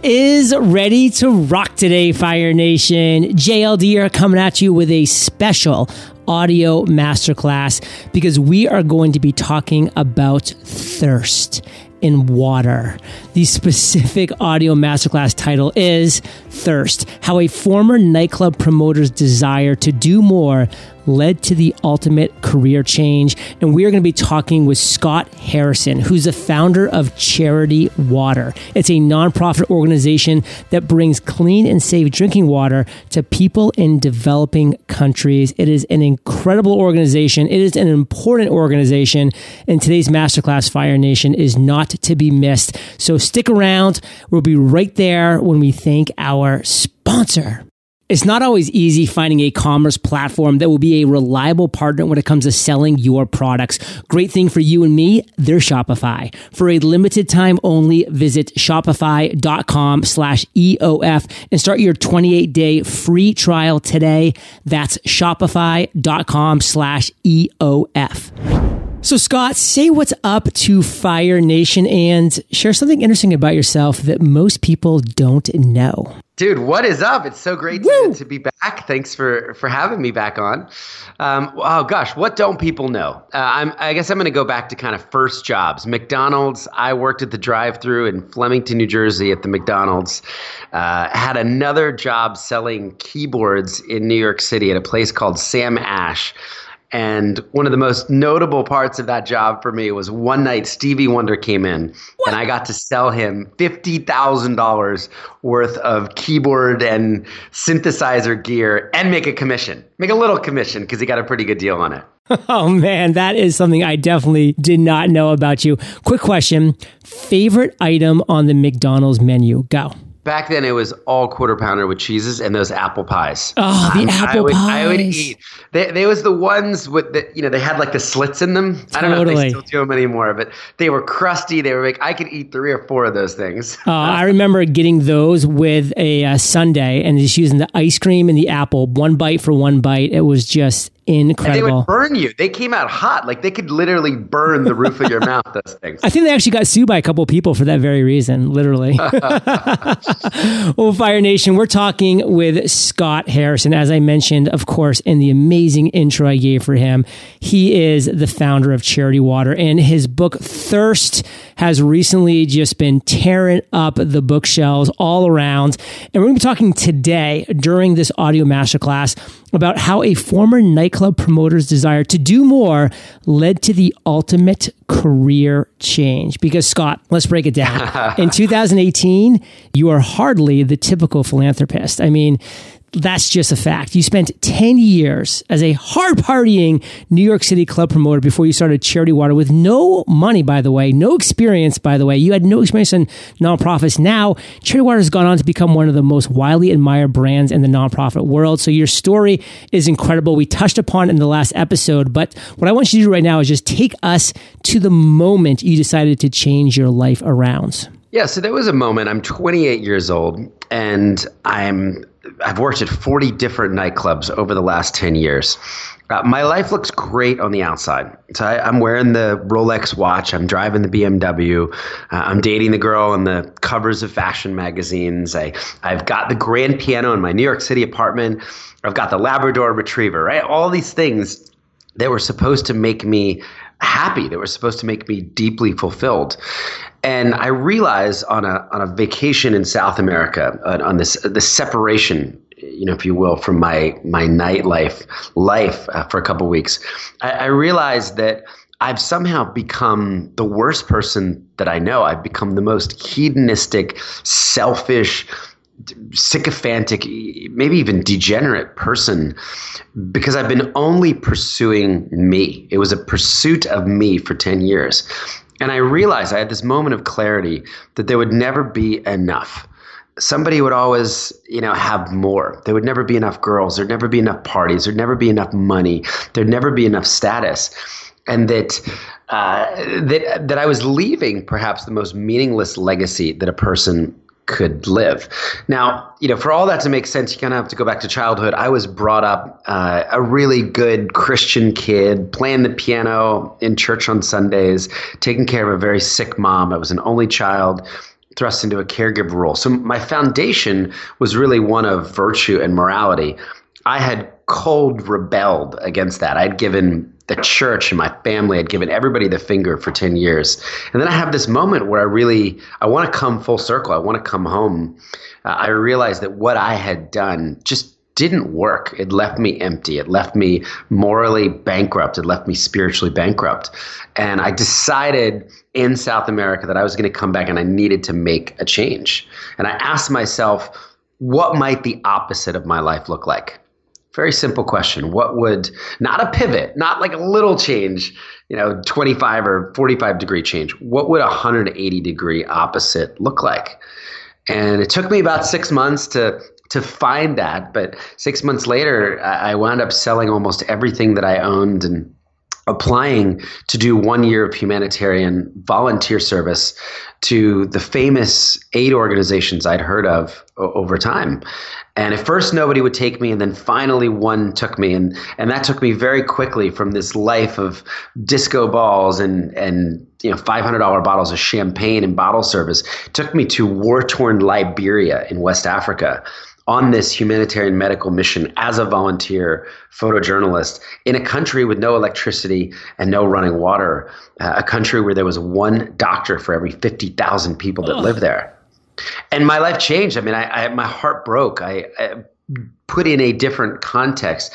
Is ready to rock today, Fire Nation? JLD are coming at you with a special audio masterclass because we are going to be talking about thirst in water. The specific audio masterclass title is Thirst How a Former Nightclub Promoter's Desire to Do More led to the ultimate career change. And we are going to be talking with Scott Harrison, who's the founder of Charity Water. It's a nonprofit organization that brings clean and safe drinking water to people in developing countries. It is an incredible organization. It is an important organization. And today's masterclass, Fire Nation, is not to be missed. So stick around. We'll be right there when we thank our sponsor. It's not always easy finding a commerce platform that will be a reliable partner when it comes to selling your products. Great thing for you and me, they're Shopify. For a limited time only, visit shopify.com slash EOF and start your 28 day free trial today. That's shopify.com slash EOF. So, Scott, say what's up to Fire Nation and share something interesting about yourself that most people don't know. Dude, what is up? It's so great to, to, be back. Thanks for for having me back on. Um, oh gosh, what don't people know? Uh, I'm, I guess I'm going to go back to kind of first jobs. McDonald's. I worked at the drive-through in Flemington, New Jersey, at the McDonald's. Uh, had another job selling keyboards in New York City at a place called Sam Ash. And one of the most notable parts of that job for me was one night Stevie Wonder came in what? and I got to sell him $50,000 worth of keyboard and synthesizer gear and make a commission. Make a little commission because he got a pretty good deal on it. Oh man, that is something I definitely did not know about you. Quick question favorite item on the McDonald's menu? Go. Back then, it was all quarter pounder with cheeses and those apple pies. Oh, the apple I would, pies! I would eat. They, they was the ones with the you know they had like the slits in them. Totally. I don't know if they still do them anymore, but they were crusty. They were like I could eat three or four of those things. uh, I remember getting those with a uh, sundae and just using the ice cream and the apple, one bite for one bite. It was just incredible. And they would burn you. They came out hot. Like they could literally burn the roof of your mouth, those things. I think they actually got sued by a couple people for that very reason, literally. well, Fire Nation, we're talking with Scott Harrison. As I mentioned, of course, in the amazing intro I gave for him, he is the founder of Charity Water, and his book, Thirst, has recently just been tearing up the bookshelves all around. And we're going to be talking today during this audio masterclass about how a former nightclub promoter's desire to do more led to the ultimate career change. Because, Scott, let's break it down. In 2018, you are hardly the typical philanthropist. I mean, that's just a fact. You spent 10 years as a hard partying New York City club promoter before you started Charity Water with no money, by the way, no experience, by the way. You had no experience in nonprofits. Now, Charity Water has gone on to become one of the most widely admired brands in the nonprofit world. So your story is incredible. We touched upon it in the last episode, but what I want you to do right now is just take us to the moment you decided to change your life around. Yeah, so there was a moment. I'm 28 years old, and I'm I've worked at 40 different nightclubs over the last 10 years. Uh, my life looks great on the outside. So I, am wearing the Rolex watch. I'm driving the BMW. Uh, I'm dating the girl on the covers of fashion magazines. I, I've got the grand piano in my New York City apartment. I've got the Labrador Retriever, right? All these things that were supposed to make me happy. that were supposed to make me deeply fulfilled. And I realized on a on a vacation in South America, uh, on this the separation, you know, if you will, from my my nightlife life uh, for a couple weeks, I, I realized that. I've somehow become the worst person that I know. I've become the most hedonistic, selfish, sycophantic, maybe even degenerate person because I've been only pursuing me. It was a pursuit of me for 10 years. And I realized I had this moment of clarity that there would never be enough. Somebody would always, you know, have more. There would never be enough girls. There'd never be enough parties. There'd never be enough money. There'd never be enough status. And that uh, that that I was leaving perhaps the most meaningless legacy that a person could live. Now, you know, for all that to make sense, you kind of have to go back to childhood. I was brought up uh, a really good Christian kid, playing the piano in church on Sundays, taking care of a very sick mom. I was an only child. thrust into a caregiver role. So my foundation was really one of virtue and morality. I had cold rebelled against that. I'd given the church and my family, I'd given everybody the finger for 10 years. And then I have this moment where I really, I want to come full circle. I want to come home. Uh, I realized that what I had done just didn't work. It left me empty. It left me morally bankrupt. It left me spiritually bankrupt. And I decided in South America that I was going to come back and I needed to make a change. And I asked myself, what might the opposite of my life look like? Very simple question. What would, not a pivot, not like a little change, you know, 25 or 45 degree change. What would a 180 degree opposite look like? And it took me about six months to to find that. But six months later, I wound up selling almost everything that I owned and applying to do one year of humanitarian volunteer service to the famous aid organizations I'd heard of over time. And at first, nobody would take me, and then finally, one took me, and and that took me very quickly from this life of disco balls and and you know five hundred dollar bottles of champagne and bottle service. It took me to war torn Liberia in West Africa on this humanitarian medical mission as a volunteer photojournalist in a country with no electricity and no running water, uh, a country where there was one doctor for every 50,000 people that live there. And my life changed. I mean, I, I my heart broke. I, I put in a different context,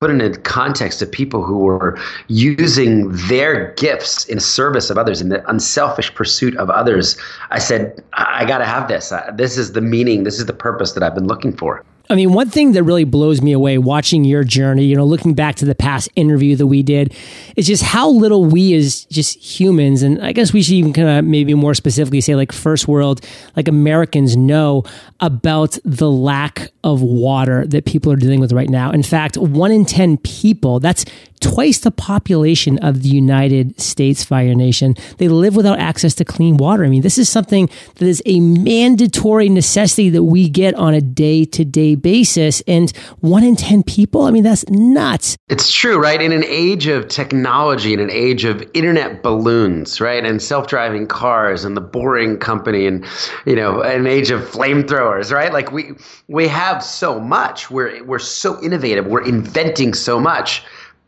put in a context of people who were using their gifts in service of others in the unselfish pursuit of others. I said i, got to have this. This is the meaning. This is the purpose that i've been looking for I mean, one thing that really blows me away watching your journey, you know, looking back to the past interview that we did, is just how little we as just humans, and I guess we should even kind of maybe more specifically say like first world, like Americans know about the lack of water that people are dealing with right now. In fact, one in 10 people, that's twice the population of the United States Fire Nation. They live without access to clean water. I mean, this is something that is a mandatory necessity that we get on a day to day basis. And one in 10 people, I mean, that's nuts. It's true, right? In an age of technology, in an age of internet balloons, right? And self driving cars and the boring company and, you know, an age of flamethrowers, right? Like we, we have so much. We're, we're so innovative. We're inventing so much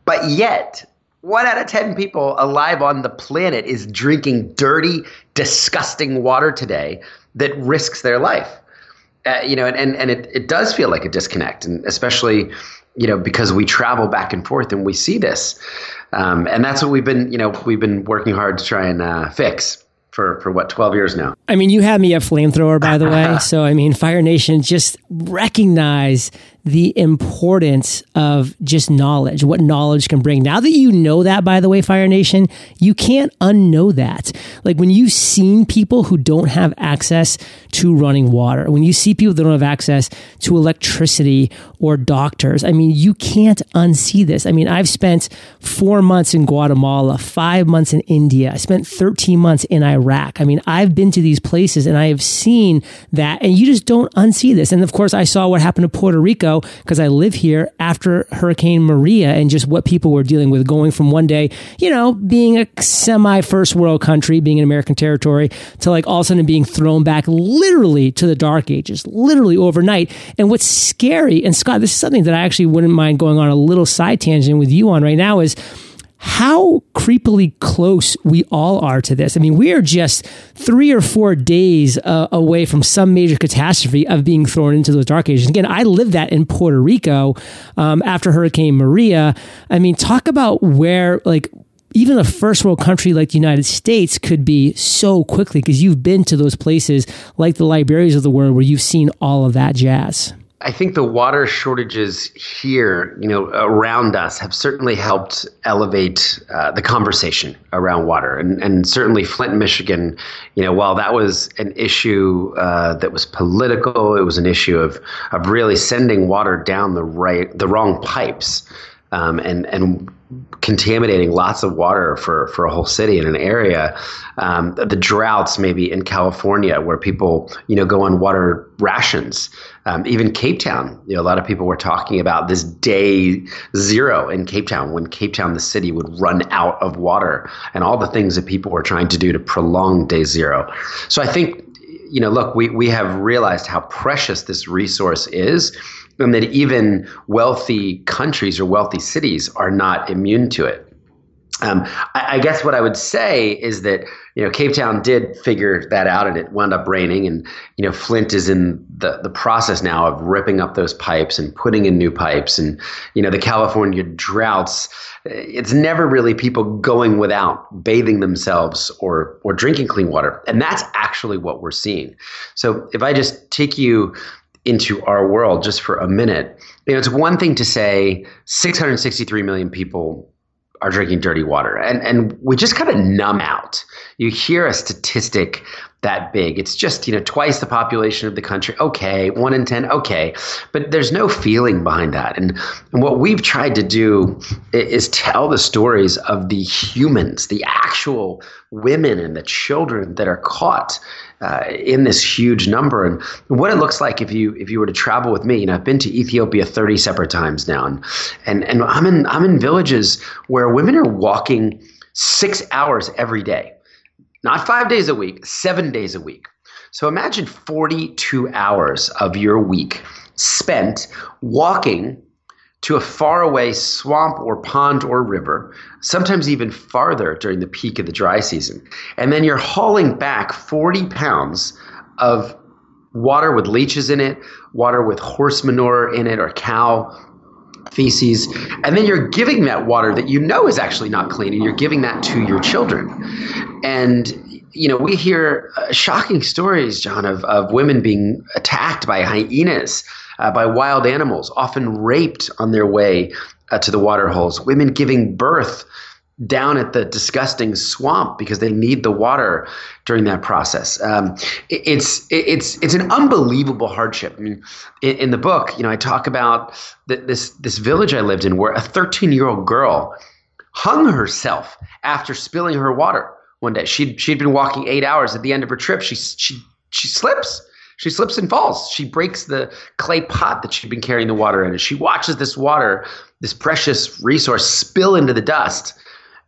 but yet, one out of 10 people alive on the planet is drinking dirty, disgusting water today that risks their life. Uh, you know, and, and, and it, it does feel like a disconnect, and especially, you know, because we travel back and forth and we see this. Um, and that's what we've been, you know, we've been working hard to try and uh, fix for, for what 12 years now. I mean, you had me a flamethrower, by the way. So, I mean, Fire Nation just recognize the importance of just knowledge, what knowledge can bring. Now that you know that, by the way, Fire Nation, you can't unknow that. Like when you've seen people who don't have access to running water, when you see people that don't have access to electricity or doctors, I mean, you can't unsee this. I mean, I've spent four months in Guatemala, five months in India, I spent 13 months in Iraq. I mean, I've been to these places and I have seen that, and you just don't unsee this. And of course, I saw what happened to Puerto Rico because I live here after Hurricane Maria and just what people were dealing with going from one day, you know, being a semi first world country, being an American territory, to like all of a sudden being thrown back literally to the dark ages, literally overnight. And what's scary, and Scott, this is something that I actually wouldn't mind going on a little side tangent with you on right now is how creepily close we all are to this. I mean, we are just three or four days uh, away from some major catastrophe of being thrown into those dark ages. Again, I lived that in Puerto Rico um, after Hurricane Maria. I mean, talk about where, like, even a first world country like the United States could be so quickly because you've been to those places like the Liberias of the world where you've seen all of that jazz. I think the water shortages here, you know, around us have certainly helped elevate uh, the conversation around water, and and certainly Flint, Michigan, you know, while that was an issue uh, that was political, it was an issue of of really sending water down the right the wrong pipes, um, and and contaminating lots of water for, for a whole city in an area. Um, the droughts maybe in California where people, you know, go on water rations. Um, even Cape Town, you know, a lot of people were talking about this day zero in Cape Town when Cape Town, the city, would run out of water and all the things that people were trying to do to prolong day zero. So I think you know, look, we, we have realized how precious this resource is, and that even wealthy countries or wealthy cities are not immune to it. Um, I, I, guess what I would say is that you know Cape Town did figure that out, and it wound up raining. And you know Flint is in the the process now of ripping up those pipes and putting in new pipes. And you know the California droughts. It's never really people going without bathing themselves or or drinking clean water, and that's actually what we're seeing. So if I just take you into our world just for a minute, you know it's one thing to say 663 million people are drinking dirty water. And and we just kind of numb out. You hear a statistic that big. It's just, you know, twice the population of the country. Okay, 1 in 10. Okay. But there's no feeling behind that. And, and what we've tried to do is tell the stories of the humans, the actual women and the children that are caught uh, in this huge number. And what it looks like if you if you were to travel with me you know I've been to Ethiopia 30 separate times now. And and, and I'm in I'm in villages where women are walking 6 hours every day. Not 5 days a week 7 days a week. So imagine 42 hours of your week spent walking to a faraway swamp or pond or river, sometimes even farther during the peak of the dry season. And then you're hauling back 40 pounds of water with leeches in it, water with horse manure in it or cow feces. And then you're giving that water that you know is actually not clean and you're giving that to your children. And you know, we hear uh, shocking stories, John, of, of women being attacked by hyenas uh, by wild animals, often raped on their way uh, to the water holes, women giving birth down at the disgusting swamp because they need the water during that process. Um, it, it's it's it's an unbelievable hardship. I mean, in, in the book, you know, I talk about this this village I lived in where a 13 year old girl hung herself after spilling her water one day. She'd she'd been walking eight hours. At the end of her trip, she she she slips she slips and falls. She breaks the clay pot that she'd been carrying the water in. And she watches this water, this precious resource, spill into the dust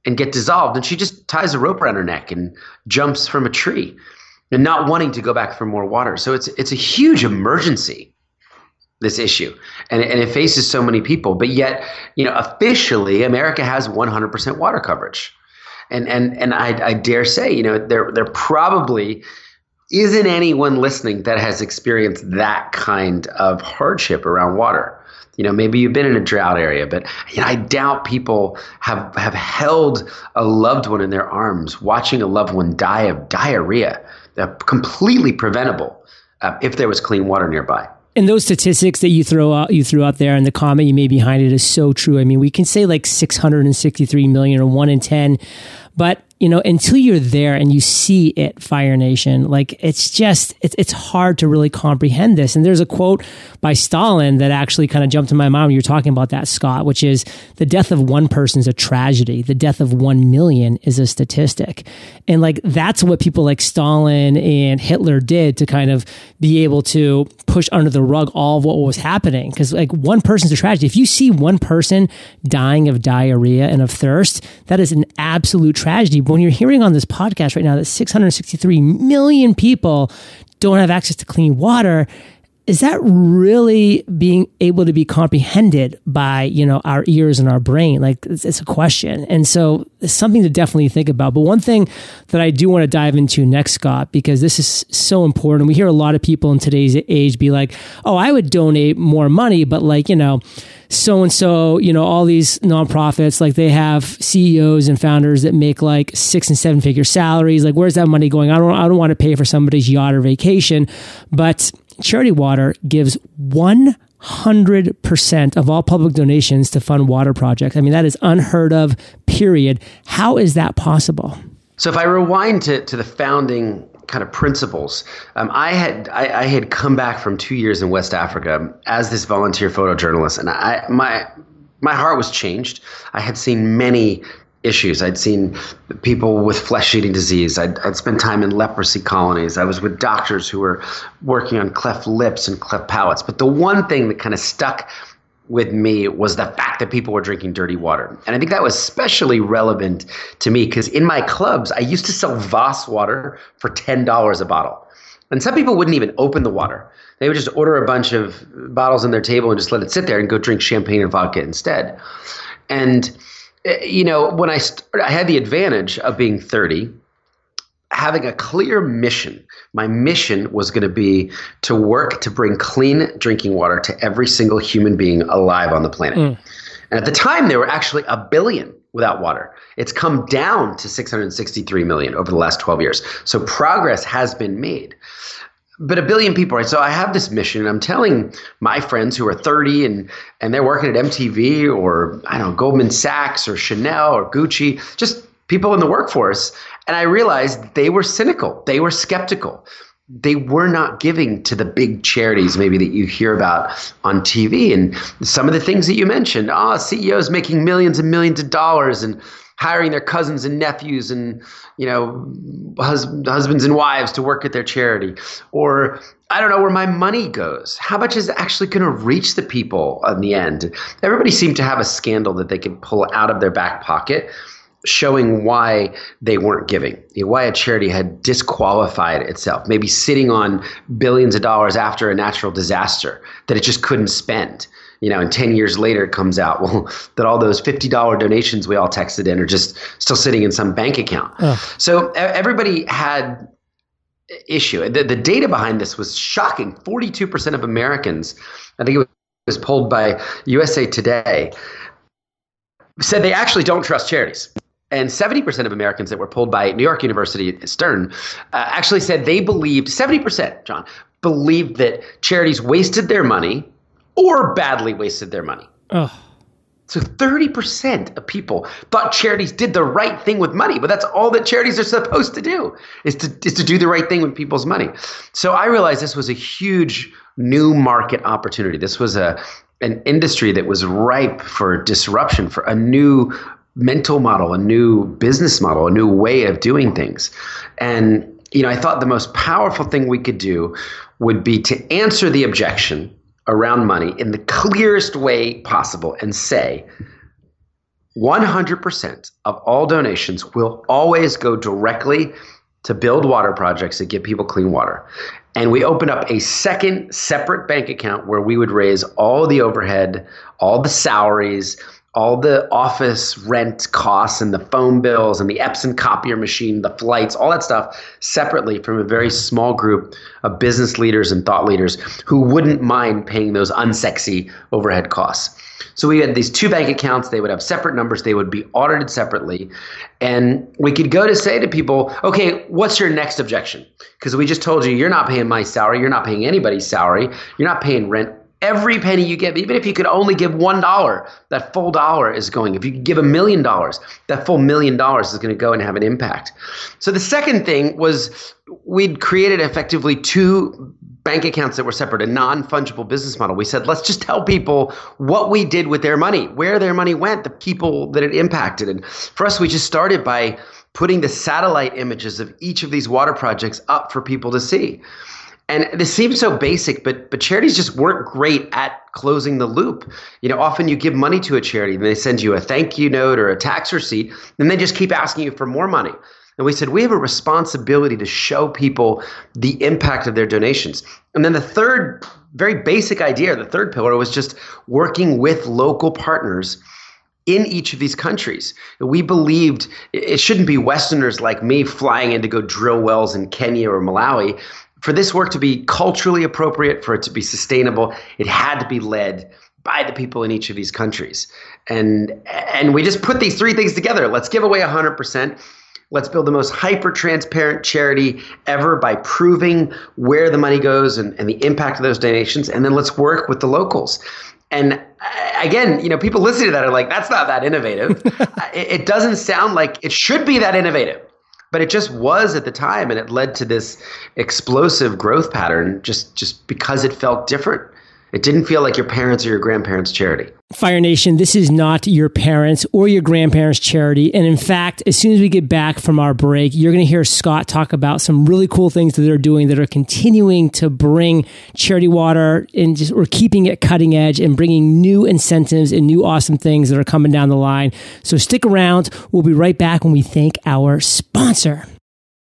and get dissolved. And she just ties a rope around her neck and jumps from a tree and not wanting to go back for more water. So it's it's a huge emergency, this issue. And, and it faces so many people. But yet, you know, officially America has 100% water coverage. And and and I, I dare say, you know, they're they're probably isn't anyone listening that has experienced that kind of hardship around water. You know, maybe you've been in a drought area, but you know, I doubt people have have held a loved one in their arms, watching a loved one die of diarrhea, uh, completely preventable uh, if there was clean water nearby. And those statistics that you throw out, you threw out there, and the comment you made behind it is so true. I mean, we can say like 663 million or one in 10, but you know, until you're there and you see it, Fire Nation, like it's just, it's, it's hard to really comprehend this. And there's a quote by Stalin that actually kind of jumped in my mind when you're talking about that, Scott, which is the death of one person is a tragedy. The death of one million is a statistic. And like, that's what people like Stalin and Hitler did to kind of be able to push under the rug all of what was happening. Cause like one person's a tragedy. If you see one person dying of diarrhea and of thirst, that is an absolute tragedy when you're hearing on this podcast right now that 663 million people don't have access to clean water, is that really being able to be comprehended by you know our ears and our brain like it's, it's, a question and so it's something to definitely think about but one thing that i do want to dive into next scott because this is so important we hear a lot of people in today's age be like oh i would donate more money but like you know so and so, you know, all these nonprofits, like they have CEOs and founders that make like six and seven figure salaries. Like, where's that money going? I don't, I don't want to pay for somebody's yacht or vacation. But Charity Water gives 100% of all public donations to fund water projects. I mean, that is unheard of, period. How is that possible? So if I rewind to, to the founding kind of principles. Um, I had I, I, had come back from two years in West Africa as this volunteer photojournalist, and I my my heart was changed. I had seen many issues. I'd seen people with flesh-eating disease. I'd, I'd spent time in leprosy colonies. I was with doctors who were working on cleft lips and cleft palates. But the one thing that kind of stuck with me was the fact that people were drinking dirty water. And I think that was especially relevant to me because in my clubs, I used to sell Voss water for $10 a bottle. And some people wouldn't even open the water. They would just order a bunch of bottles on their table and just let it sit there and go drink champagne or vodka instead. And you know, when I I had the advantage of being 30, having a clear mission. My mission was going to be to work to bring clean drinking water to every single human being alive on the planet. Mm. And at the time, there were actually a billion without water. It's come down to 663 million over the last 12 years. So progress has been made. But a billion people, right? So I have this mission, and I'm telling my friends who are 30 and and they're working at MTV or I don't know Goldman Sachs or Chanel or Gucci, just people in the workforce. And I realized they were cynical. They were skeptical they were not giving to the big charities maybe that you hear about on TV and some of the things that you mentioned. Ah, oh, CEOs making millions and millions of dollars and hiring their cousins and nephews and you know hus- husbands and wives to work at their charity or I don't know where my money goes. How much is actually going to reach the people in the end? Everybody seemed to have a scandal that they could pull out of their back pocket showing why they weren't giving, why a charity had disqualified itself, maybe sitting on billions of dollars after a natural disaster that it just couldn't spend. You know, and 10 years later, it comes out, well, that all those $50 donations we all texted in are just still sitting in some bank account. Ugh. So everybody had issue. The, the data behind this was shocking. 42% of Americans, I think it was polled by USA Today, said they actually don't trust charities and 70% of Americans that were polled by New York University Stern uh, actually said they believed 70%, John, believed that charities wasted their money or badly wasted their money. Ugh. So 30% of people thought charities did the right thing with money, but that's all that charities are supposed to do is to, is to do the right thing with people's money. So I realized this was a huge new market opportunity. This was a an industry that was ripe for disruption, for a new mental model, a new business model, a new way of doing things. And you know, I thought the most powerful thing we could do would be to answer the objection around money in the clearest way possible and say 100% of all donations will always go directly to build water projects that give people clean water. And we opened up a second separate bank account where we would raise all the overhead, all the salaries, all the office rent costs and the phone bills and the Epson copier machine, the flights, all that stuff separately from a very small group of business leaders and thought leaders who wouldn't mind paying those unsexy overhead costs. So we had these two bank accounts, they would have separate numbers, they would be audited separately. And we could go to say to people, okay, what's your next objection? Because we just told you you're not paying my salary, you're not paying anybody's salary, you're not paying rent every penny you give, even if you could only give one dollar, that full dollar is going. If you give a million dollars, that full million dollars is going to go and have an impact. So the second thing was we'd created effectively two bank accounts that were separate, a non fungible business model. We said, let's just tell people what we did with their money, where their money went, the people that it impacted. And for us, we just started by putting the satellite images of each of these water projects up for people to see. And this seems so basic, but but charities just weren't great at closing the loop. You know, often you give money to a charity and they send you a thank you note or a tax receipt, and they just keep asking you for more money. And we said we have a responsibility to show people the impact of their donations. And then the third very basic idea, the third pillar was just working with local partners in each of these countries. We believed it shouldn't be Westerners like me flying in to go drill wells in Kenya or Malawi for this work to be culturally appropriate, for it to be sustainable, it had to be led by the people in each of these countries. And and we just put these three things together. Let's give away 100%. Let's build the most hyper transparent charity ever by proving where the money goes and, and the impact of those donations. And then let's work with the locals. And uh, again, you know, people listening to that are like, that's not that innovative. it, it doesn't sound like it should be that innovative but it just was at the time and it led to this explosive growth pattern just just because it felt different it didn't feel like your parents or your grandparents' charity. Fire Nation, this is not your parents or your grandparents' charity. And in fact, as soon as we get back from our break, you're going to hear Scott talk about some really cool things that they're doing that are continuing to bring charity water and just we're keeping it cutting edge and bringing new incentives and new awesome things that are coming down the line. So stick around. We'll be right back when we thank our sponsor.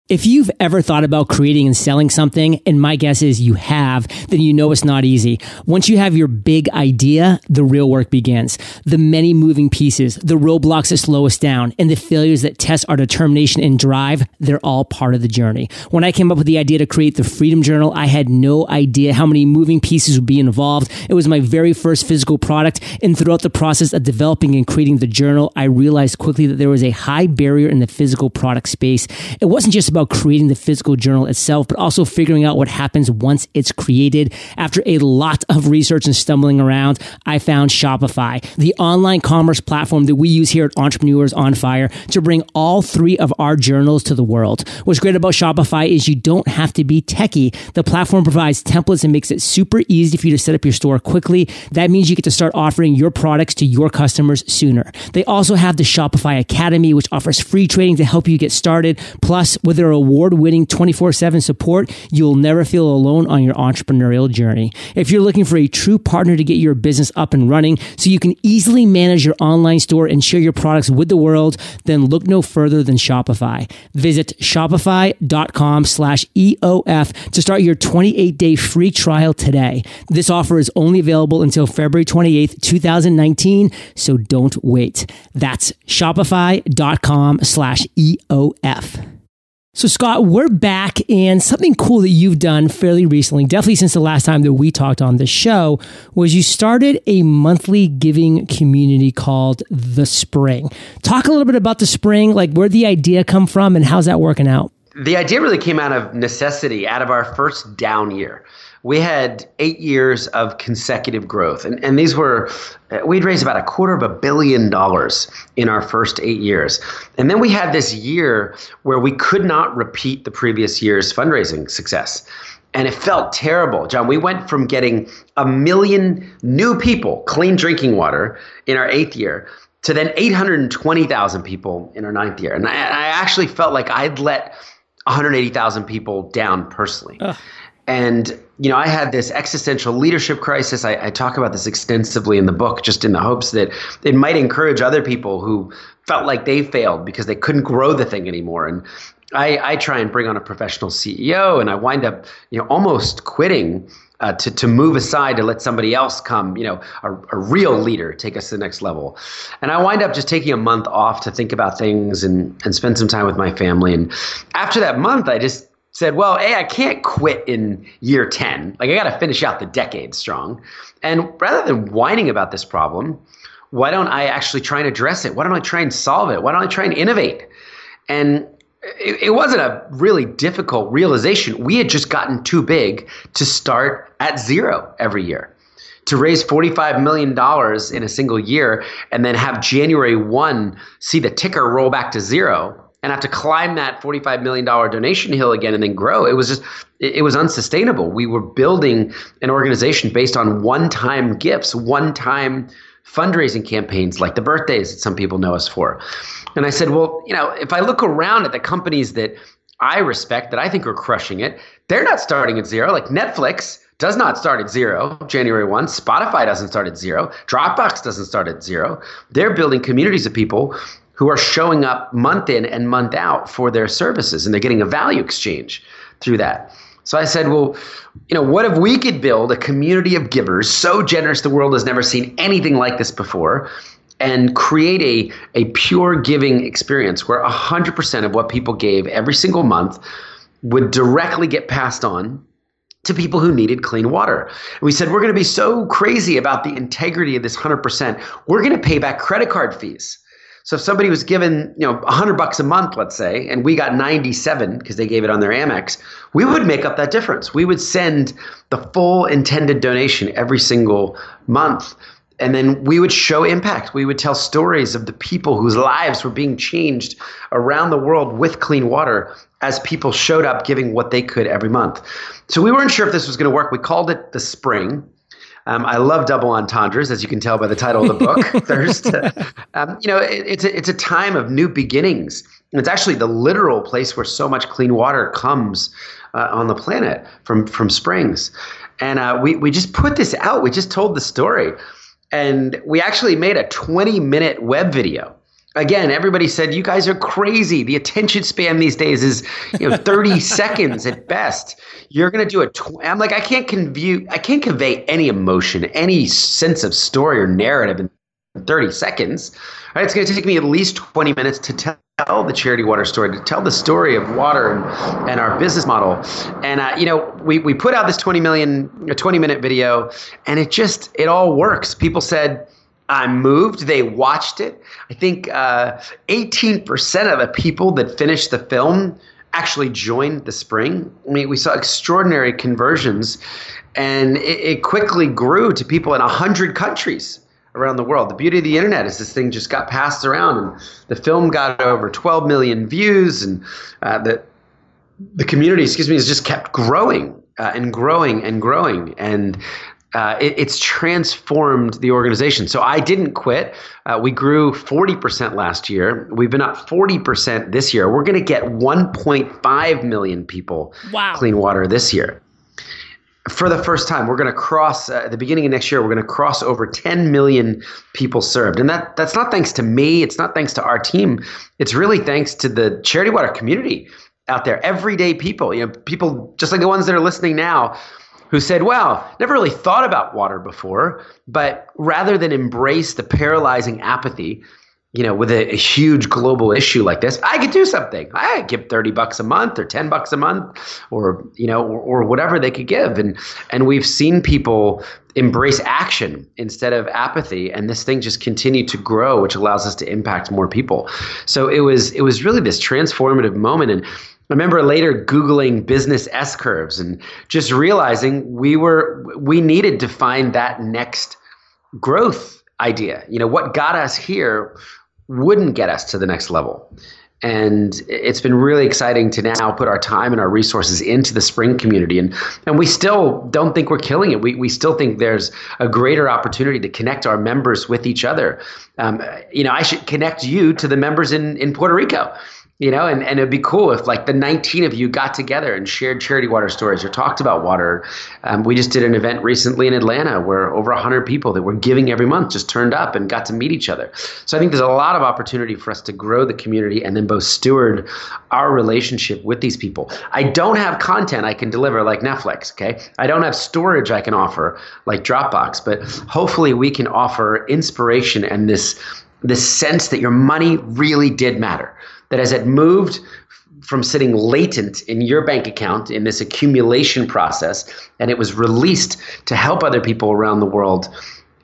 If you've ever thought about creating and selling something, and my guess is you have, then you know it's not easy. Once you have your big idea, the real work begins. The many moving pieces, the roadblocks that slow us down, and the failures that test our determination and drive, they're all part of the journey. When I came up with the idea to create the Freedom Journal, I had no idea how many moving pieces would be involved. It was my very first physical product, and throughout the process of developing and creating the journal, I realized quickly that there was a high barrier in the physical product space. It wasn't just about creating the physical journal itself, but also figuring out what happens once it's created. After a lot of research and stumbling around, I found Shopify, the online commerce platform that we use here at Entrepreneurs on Fire to bring all three of our journals to the world. What's great about Shopify is you don't have to be techie. The platform provides templates and makes it super easy for you to set up your store quickly. That means you get to start offering your products to your customers sooner. They also have the Shopify Academy, which offers free training to help you get started. Plus, with their award winning 24 7 support, you'll never feel alone on your entrepreneurial journey. If you're looking for a true partner to get your business up and running so you can easily manage your online store and share your products with the world, then look no further than Shopify. Visit shopify.com slash EOF to start your 28 day free trial today. This offer is only available until February 28th, 2019, so don't wait. That's shopify.com slash EOF. So, Scott, we're back, and something cool that you've done fairly recently, definitely since the last time that we talked on the show, was you started a monthly giving community called The Spring. Talk a little bit about The Spring, like where the idea come from, and how's that working out? The idea really came out of necessity, out of our first down year we had eight years of consecutive growth. And, and these were, uh, we'd raised about a quarter of a billion dollars in our first eight years. And then we had this year where we could not repeat the previous year's fundraising success. And it felt terrible, John. We went from getting a million new people clean drinking water in our eighth year to then 820,000 people in our ninth year. And I, I actually felt like I'd let 180,000 people down personally. Ugh. And you know, I had this existential leadership crisis. I, I, talk about this extensively in the book, just in the hopes that it might encourage other people who felt like they failed because they couldn't grow the thing anymore. And I, I try and bring on a professional CEO, and I wind up, you know, almost quitting uh, to to move aside to let somebody else come, you know, a, a real leader take us to the next level. And I wind up just taking a month off to think about things and and spend some time with my family. And after that month, I just said, well, hey, I can't quit in year 10. Like, I got to finish out the decade strong. And rather than whining about this problem, why don't I actually try and address it? Why don't I try and solve it? Why don't I try and innovate? And it, it wasn't a really difficult realization. We had just gotten too big to start at zero every year. To raise $45 million in a single year and then have January 1 see the ticker roll back to zero and have to climb that $45 million donation hill again and then grow. It was just, it, was unsustainable. We were building an organization based on one time gifts, one time fundraising campaigns like the birthdays that some people know us for. And I said, well, you know, if I look around at the companies that I respect, that I think are crushing it, they're not starting at zero. Like Netflix does not start at zero January 1. Spotify doesn't start at zero. Dropbox doesn't start at zero. They're building communities of people who are showing up month in and month out for their services and they're getting a value exchange through that. So I said, well, you know, what if we could build a community of givers so generous the world has never seen anything like this before and create a, a pure giving experience where 100% of what people gave every single month would directly get passed on to people who needed clean water. And we said, we're going to be so crazy about the integrity of this 100%, we're going to pay back credit card fees. So if somebody was given, you know, 100 bucks a month, let's say, and we got 97 because they gave it on their Amex, we would make up that difference. We would send the full intended donation every single month. And then we would show impact. We would tell stories of the people whose lives were being changed around the world with clean water as people showed up giving what they could every month. So we weren't sure if this was going to work. We called it the spring um, I love double entendres, as you can tell by the title of the book, Thirst. Um, you know, it, it's, a, it's a time of new beginnings. It's actually the literal place where so much clean water comes uh, on the planet from, from springs. And uh, we, we just put this out. We just told the story. And we actually made a 20 minute web video again, everybody said, you guys are crazy. The attention span these days is, you know, 30 seconds at best. You're going to do it. Tw-. I'm like, I can't convey, I can't convey any emotion, any sense of story or narrative in 30 seconds. Right? It's going to take me at least 20 minutes to tell the charity water story, to tell the story of water and, and our business model. And, uh, you know, we, we put out this 20 million, 20 minute video and it just, it all works. People said, I'm moved. They watched it. I think uh, 18% of the people that finished the film actually joined the spring. I mean, we saw extraordinary conversions, and it, it quickly grew to people in 100 countries around the world. The beauty of the internet is this thing just got passed around, and the film got over 12 million views, and uh, the the community, excuse me, has just kept growing uh, and growing and growing. And uh, it, it's transformed the organization. So I didn't quit. Uh, we grew 40% last year. We've been up 40% this year. We're going to get 1.5 million people wow. clean water this year. For the first time, we're going to cross uh, at the beginning of next year. We're going to cross over 10 million people served, and that that's not thanks to me. It's not thanks to our team. It's really thanks to the charity water community out there, everyday people. You know, people just like the ones that are listening now who said, Well, never really thought about water before, but rather than embrace the paralyzing apathy, you know, with a, a, huge global issue like this, I could do something. I could give 30 bucks a month or 10 bucks a month or, you know, or, or whatever they could give. And, and we've seen people embrace action instead of apathy. And this thing just continued to grow, which allows us to impact more people. So it was, it was really this transformative moment. And, I remember later Googling business S curves and just realizing we were we needed to find that next growth idea. You know, what got us here wouldn't get us to the next level. And it's been really exciting to now put our time and our resources into the spring community. And, and we still don't think we're killing it. We, we still think there's a greater opportunity to connect our members with each other. Um, you know, I should connect you to the members in, in Puerto Rico you know and, and it'd be cool if like the 19 of you got together and shared charity water stories or talked about water. Um, we just did an event recently in atlanta where over 100 people that were giving every month just turned up and got to meet each other. So i think there's a lot of opportunity for us to grow the community and then both steward our relationship with these people. I don't have content i can deliver like netflix okay? I don't have storage i can offer like dropbox but hopefully we can offer inspiration and this this sense that your money really did matter. That as it moved from sitting latent in your bank account in this accumulation process and it was released to help other people around the world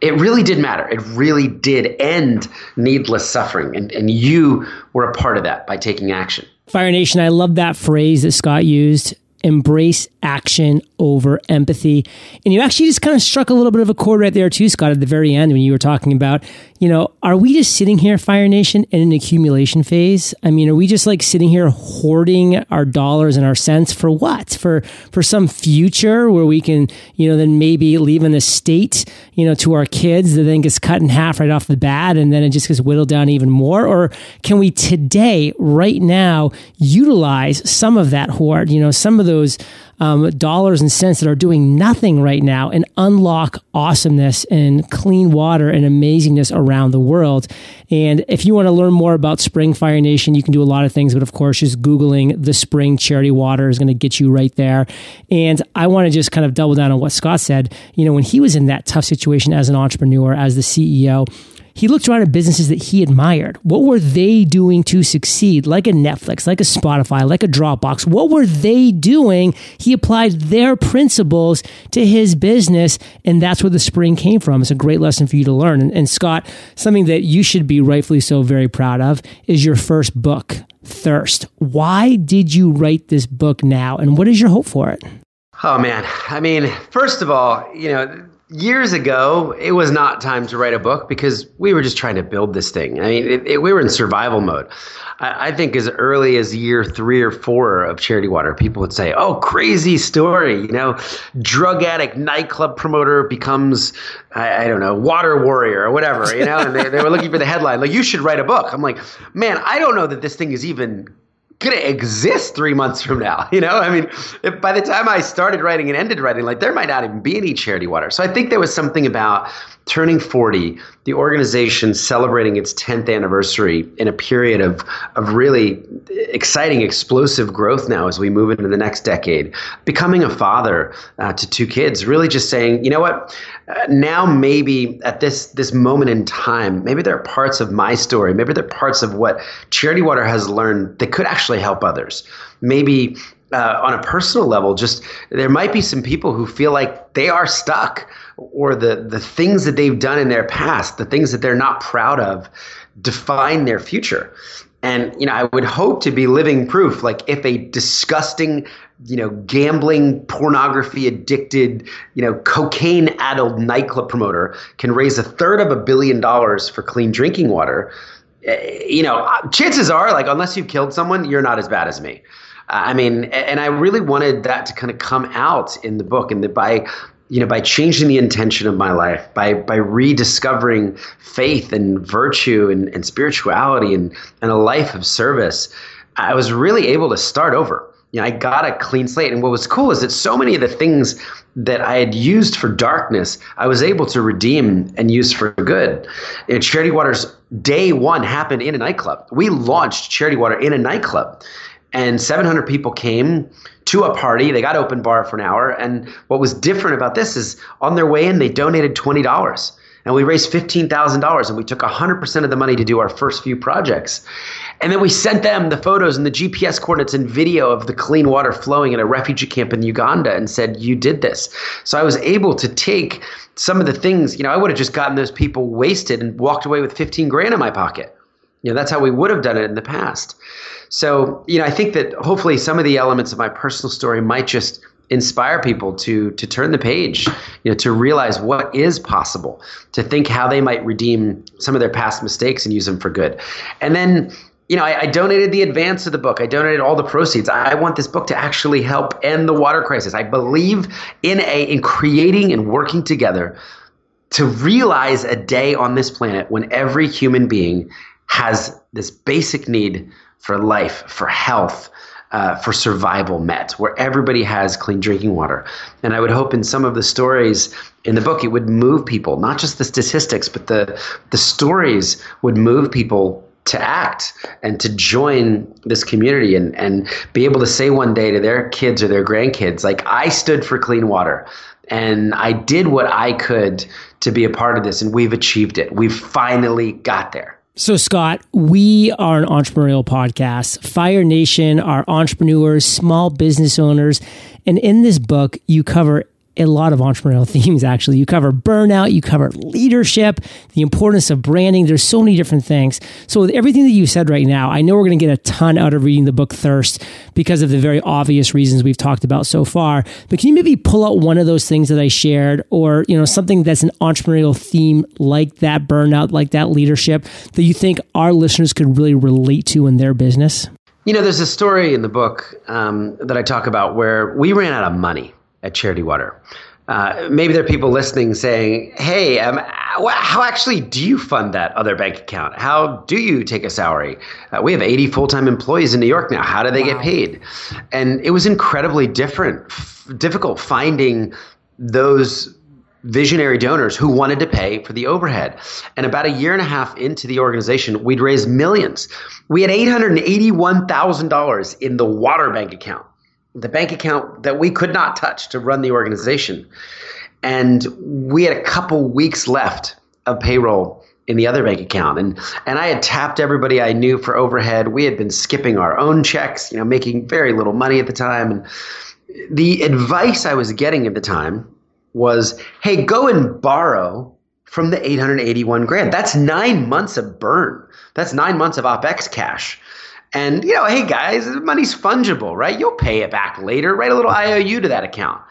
it really did matter. It really did end needless suffering and, and you were a part of that by taking action. Fire nation i love that phrase that scott used embrace action over empathy. And you actually just kind of struck a little bit of a chord right there too, Scott, at the very end when you were talking about, you know, are we just sitting here, Fire Nation, in an accumulation phase? I mean, are we just like sitting here hoarding our dollars and our cents for what? For for some future where we can, you know, then maybe leave an estate, you know, to our kids that then gets cut in half right off the bat and then it just gets whittled down even more? Or can we today, right now, utilize some of that hoard, you know, some of those um, dollars and cents that are doing nothing right now and unlock awesomeness and clean water and amazingness around the world. And if you want to learn more about Spring Fire Nation, you can do a lot of things, but of course, just Googling the Spring Charity Water is going to get you right there. And I want to just kind of double down on what Scott said. You know, when he was in that tough situation as an entrepreneur, as the CEO, he looked around at businesses that he admired. What were they doing to succeed? Like a Netflix, like a Spotify, like a Dropbox. What were they doing? He applied their principles to his business, and that's where the spring came from. It's a great lesson for you to learn. And, and Scott, something that you should be rightfully so very proud of is your first book, Thirst. Why did you write this book now, and what is your hope for it? Oh man, I mean, first of all, you know, years ago, it was not time to write a book because we were just trying to build this thing. I mean, it, it, we were in survival mode. I, I, think as early as year three or four of Charity Water, people would say, "Oh, crazy story! You know, drug addict nightclub promoter becomes, I, I don't know, water warrior or whatever." You know, and they, they were looking for the headline, like, "You should write a book." I'm like, man, I don't know that this thing is even going to exist three months from now. You know, I mean, if by the time I started writing and ended writing, like there might not even be any charity water. So I think there was something about turning 40, the organization celebrating its 10th anniversary in a period of, of really exciting, explosive growth now as we move into the next decade, becoming a father uh, to two kids, really just saying, you know what, uh, now maybe at this, this moment in time, maybe there are parts of my story, maybe there are parts of what Charity Water has learned that could actually help others. Maybe uh, on a personal level, just there might be some people who feel like they are stuck or the the things that they've done in their past, the things that they're not proud of, define their future. And you know, I would hope to be living proof. Like if a disgusting, you know, gambling, pornography addicted, you know, cocaine addled nightclub promoter can raise a third of a billion dollars for clean drinking water, Eh, you know, uh, chances are, like, unless you've killed someone, you're not as bad as me. Uh, I mean, and I really wanted that to kind of come out in the book, and that by you know, by changing the intention of my life, by by rediscovering faith and virtue and, and spirituality and, and a life of service, I was really able to start over. You know, I got a clean slate. And what was cool is that so many of the things that I had used for darkness, I was able to redeem and use for good. And Charity Water's day one happened in a nightclub. We launched Charity Water in a nightclub and 700 people came to a party. They got open bar for an hour. And what was different about this is on their way in, they donated $20. And we raised $15,000 and we took 100% of the money to do our first few projects. And then we sent them the photos and the GPS coordinates and video of the clean water flowing in a refugee camp in Uganda and said, You did this. So I was able to take some of the things, you know, I would have just gotten those people wasted and walked away with 15 grand in my pocket. You know, that's how we would have done it in the past. So, you know, I think that hopefully some of the elements of my personal story might just inspire people to to turn the page, you know, to realize what is possible, to think how they might redeem some of their past mistakes and use them for good. And then you know, I, I, donated the advance of the book. I donated all the proceeds. I, want this book to actually help end the water crisis. I believe in a in creating and working together to realize a day on this planet when every human being has this basic need for life, for health, uh, for survival met, where everybody has clean drinking water. And I would hope in some of the stories in the book, it would move people, not just the statistics, but the, the stories would move people to act and to join this community and, and be able to say one day to their kids or their grandkids, like, I stood for clean water and I did what I could to be a part of this, and we've achieved it. We've finally got there. So, Scott, we are an entrepreneurial podcast. Fire Nation are entrepreneurs, small business owners. And in this book, you cover a lot of entrepreneurial themes, actually. You cover burnout, you cover leadership, the importance of branding. There's so many different things. So, with everything that you said right now, I know we're going to get a ton out of reading the book Thirst because of the very obvious reasons we've talked about so far. But can you maybe pull out one of those things that I shared or, you know, something that's an entrepreneurial theme like that burnout, like that leadership that you think our listeners could really relate to in their business? You know, there's a story in the book um, that I talk about where we ran out of money at Charity Water. Uh, maybe there are people listening saying, "Hey, um, how actually do you fund that other bank account? How do you take a salary? Uh, we have 80 full-time employees in New York now. How do they wow. get paid?" And it was incredibly different, f- difficult finding those visionary donors who wanted to pay for the overhead. And about a year and a half into the organization, we'd raised millions. We had $881,000 in the water bank account the bank account that we could not touch to run the organization. And we had a couple weeks left of payroll in the other bank account. And and I had tapped everybody I knew for overhead. We had been skipping our own checks, you know, making very little money at the time. And the advice I was getting at the time was, hey, go and borrow from the 881 grand. That's nine months of burn. That's nine months of OPEX cash. And, you know, hey guys, money's fungible, right? You'll pay it back later. Write a little IOU to that account.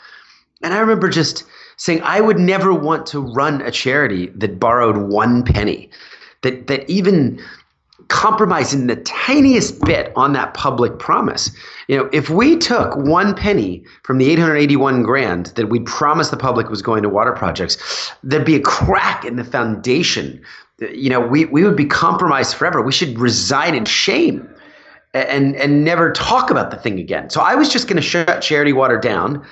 And I remember just saying, I would never want to run a charity that borrowed one penny, that, that even compromised in the tiniest bit on that public promise. You know, if we took one penny from the 881 grand that we promised the public was going to water projects, there'd be a crack in the foundation. You know, we, we would be compromised forever. We should reside in shame and and never talk about the thing again. So I was just going to shut Charity Water down,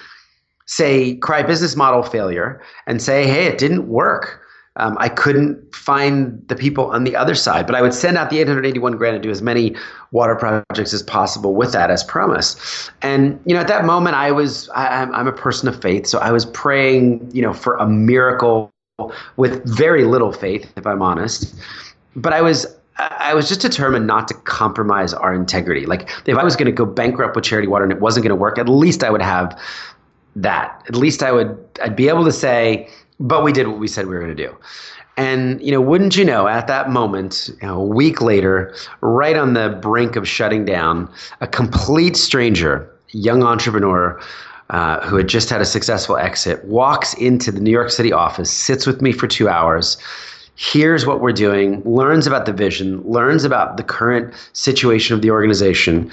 say cry business model failure, and say, hey, it didn't work. Um, I couldn't find the people on the other side, but I would send out the 881 grand and do as many water projects as possible with that as promise. And you know, at that moment, I was I, I'm a person of faith, so I was praying, you know, for a miracle with very little faith, if I'm honest. But I was I was just determined not to compromise our integrity. Like if I was going to go bankrupt with Charity Water and it wasn't going to work, at least I would have that. At least I would I'd be able to say, but we did what we said we were going to do. And you know, wouldn't you know, at that moment, you know, a week later, right on the brink of shutting down, a complete stranger, young entrepreneur uh, who had just had a successful exit, walks into the New York City office, sits with me for two hours hears what we're doing, learns about the vision, learns about the current situation of the organization,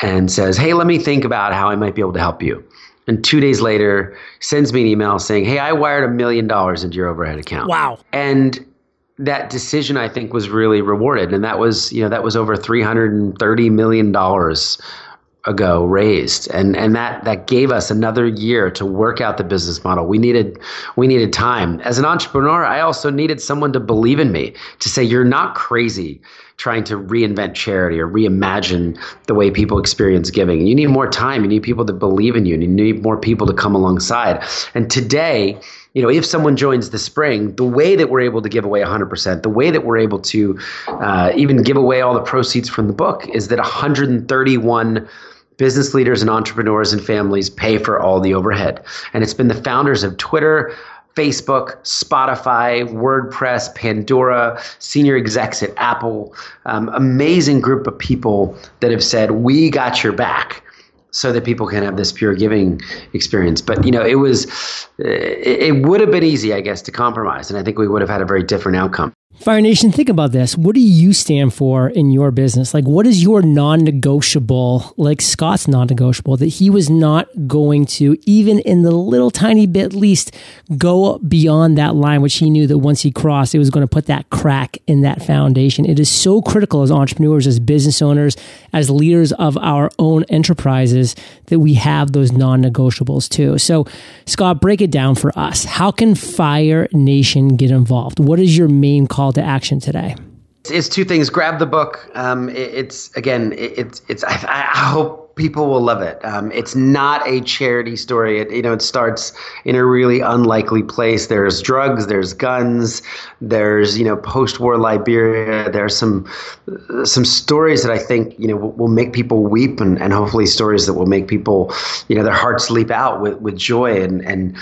and says, Hey, let me think about how I might be able to help you. And two days later, sends me an email saying, Hey, I wired a million dollars into your overhead account. Wow. And that decision I think was really rewarded. And that was, you know, that was over $330 million ago raised. And and that that gave us another year to work out the business model. We needed we needed time. As an entrepreneur i also needed someone to believe in me to say you're not crazy trying to reinvent charity or reimagine the way people experience giving. You need more time. You need people to believe in you and you need more people to come alongside. And today you know, if someone joins the spring, the way that we're able to give away 100%, the way that we're able to uh, even give away all the proceeds from the book is that 131 business leaders and entrepreneurs and families pay for all the overhead. And it's been the founders of Twitter, Facebook, Spotify, WordPress, Pandora, senior execs at Apple, um, amazing group of people that have said, We got your back so that people can have this pure giving experience. But you know, it was it, it would have been easy, I guess, to compromise, and I think we would have had a very different outcome. Fire Nation, think about this. What do you stand for in your business? Like, what is your non negotiable, like Scott's non negotiable, that he was not going to, even in the little tiny bit least, go beyond that line, which he knew that once he crossed, it was going to put that crack in that foundation. It is so critical as entrepreneurs, as business owners, as leaders of our own enterprises that we have those non negotiables too. So, Scott, break it down for us. How can Fire Nation get involved? What is your main call? Call to action today? It's two things. Grab the book. Um, it, it's again, it, it's it's. I, I, hope people will love it. Um, it's not a charity story. It you know it starts in a really unlikely place. There's drugs. There's guns. There's you know post-war Liberia. There's some some stories that I think you know will, make people weep, and, and hopefully stories that will make people you know their hearts leap out with with joy and and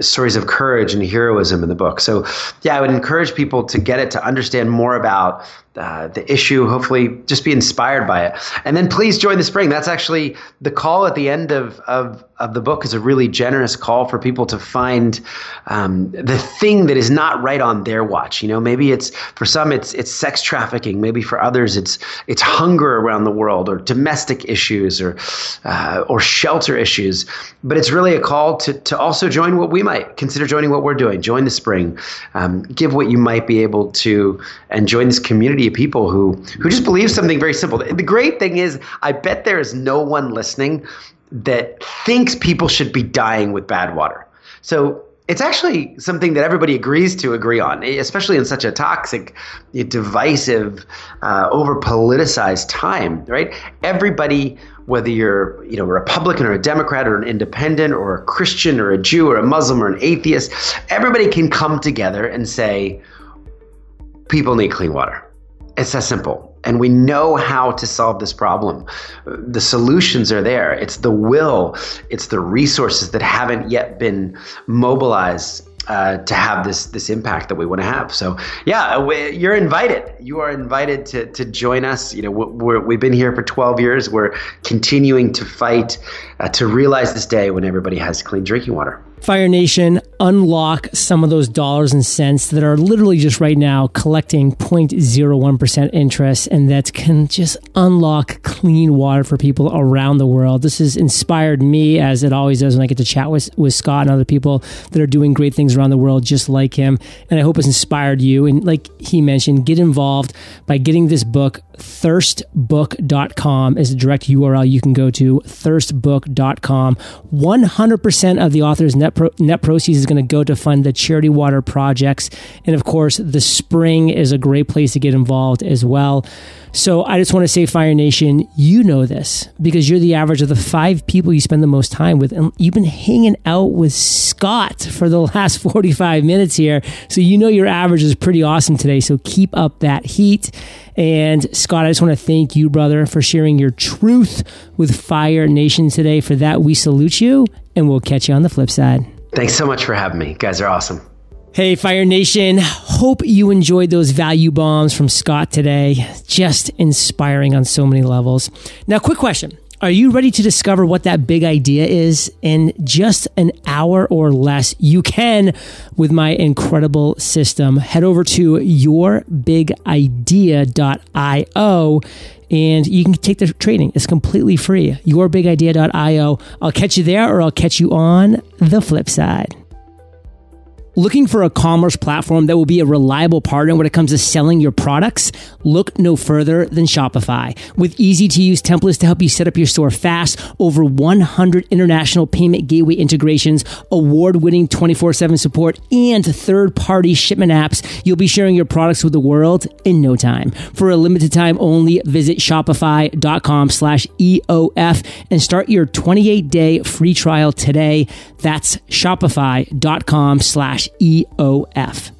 stories of courage and heroism in the book. So, yeah, I would encourage people to get it to understand more about uh, the issue, hopefully just be inspired by it. And then please join the spring. That's actually the call at the end of, of, of the book is a really generous call for people to find um, the thing that is not right on their watch. You know, maybe it's for some it's it's sex trafficking. Maybe for others it's it's hunger around the world or domestic issues or uh, or shelter issues. But it's really a call to to also join what we might consider joining what we're doing. Join the spring. Um, give what you might be able to and join this community of people who who just believe something very simple. The great thing is, I bet there is no one listening that thinks people should be dying with bad water. So it's actually something that everybody agrees to agree on, especially in such a toxic, divisive, uh, over politicized time, right? Everybody, whether you're you know a Republican or a Democrat or an independent or a Christian or a Jew or a Muslim or an atheist, everybody can come together and say, people need clean water. It's that simple and we know how to solve this problem. The solutions are there. It's the will, it's the resources that haven't yet been mobilized uh, to have this this impact that we want to have. So yeah, we, you're invited. You are invited to to join us. You know, we have been here for 12 years. We're continuing to fight uh, to realize this day when everybody has clean drinking water. Fire Nation, unlock some of those dollars and cents that are literally just right now collecting 0.01% interest and that can just unlock clean water for people around the world. This has inspired me, as it always does when I get to chat with, with Scott and other people that are doing great things things around the world just like him. And I hope it's inspired you. And like he mentioned, get involved by getting this book. Thirstbook.com is a direct URL you can go to. Thirstbook.com. 100% of the author's net, pro- net proceeds is going to go to fund the charity water projects. And of course, the spring is a great place to get involved as well. So I just want to say, Fire Nation, you know this because you're the average of the five people you spend the most time with. And you've been hanging out with Scott for the last 45 minutes here. So you know your average is pretty awesome today. So keep up that heat. And Scott, I just want to thank you, brother, for sharing your truth with Fire Nation today. For that, we salute you and we'll catch you on the flip side. Thanks so much for having me. You guys are awesome. Hey, Fire Nation. Hope you enjoyed those value bombs from Scott today. Just inspiring on so many levels. Now, quick question. Are you ready to discover what that big idea is in just an hour or less? You can with my incredible system. Head over to yourbigidea.io and you can take the training. It's completely free. Yourbigidea.io. I'll catch you there or I'll catch you on the flip side. Looking for a commerce platform that will be a reliable partner when it comes to selling your products? Look no further than Shopify. With easy to use templates to help you set up your store fast, over 100 international payment gateway integrations, award winning 24 7 support, and third party shipment apps, you'll be sharing your products with the world in no time. For a limited time only, visit shopify.com slash EOF and start your 28 day free trial today. That's shopify.com slash EOF.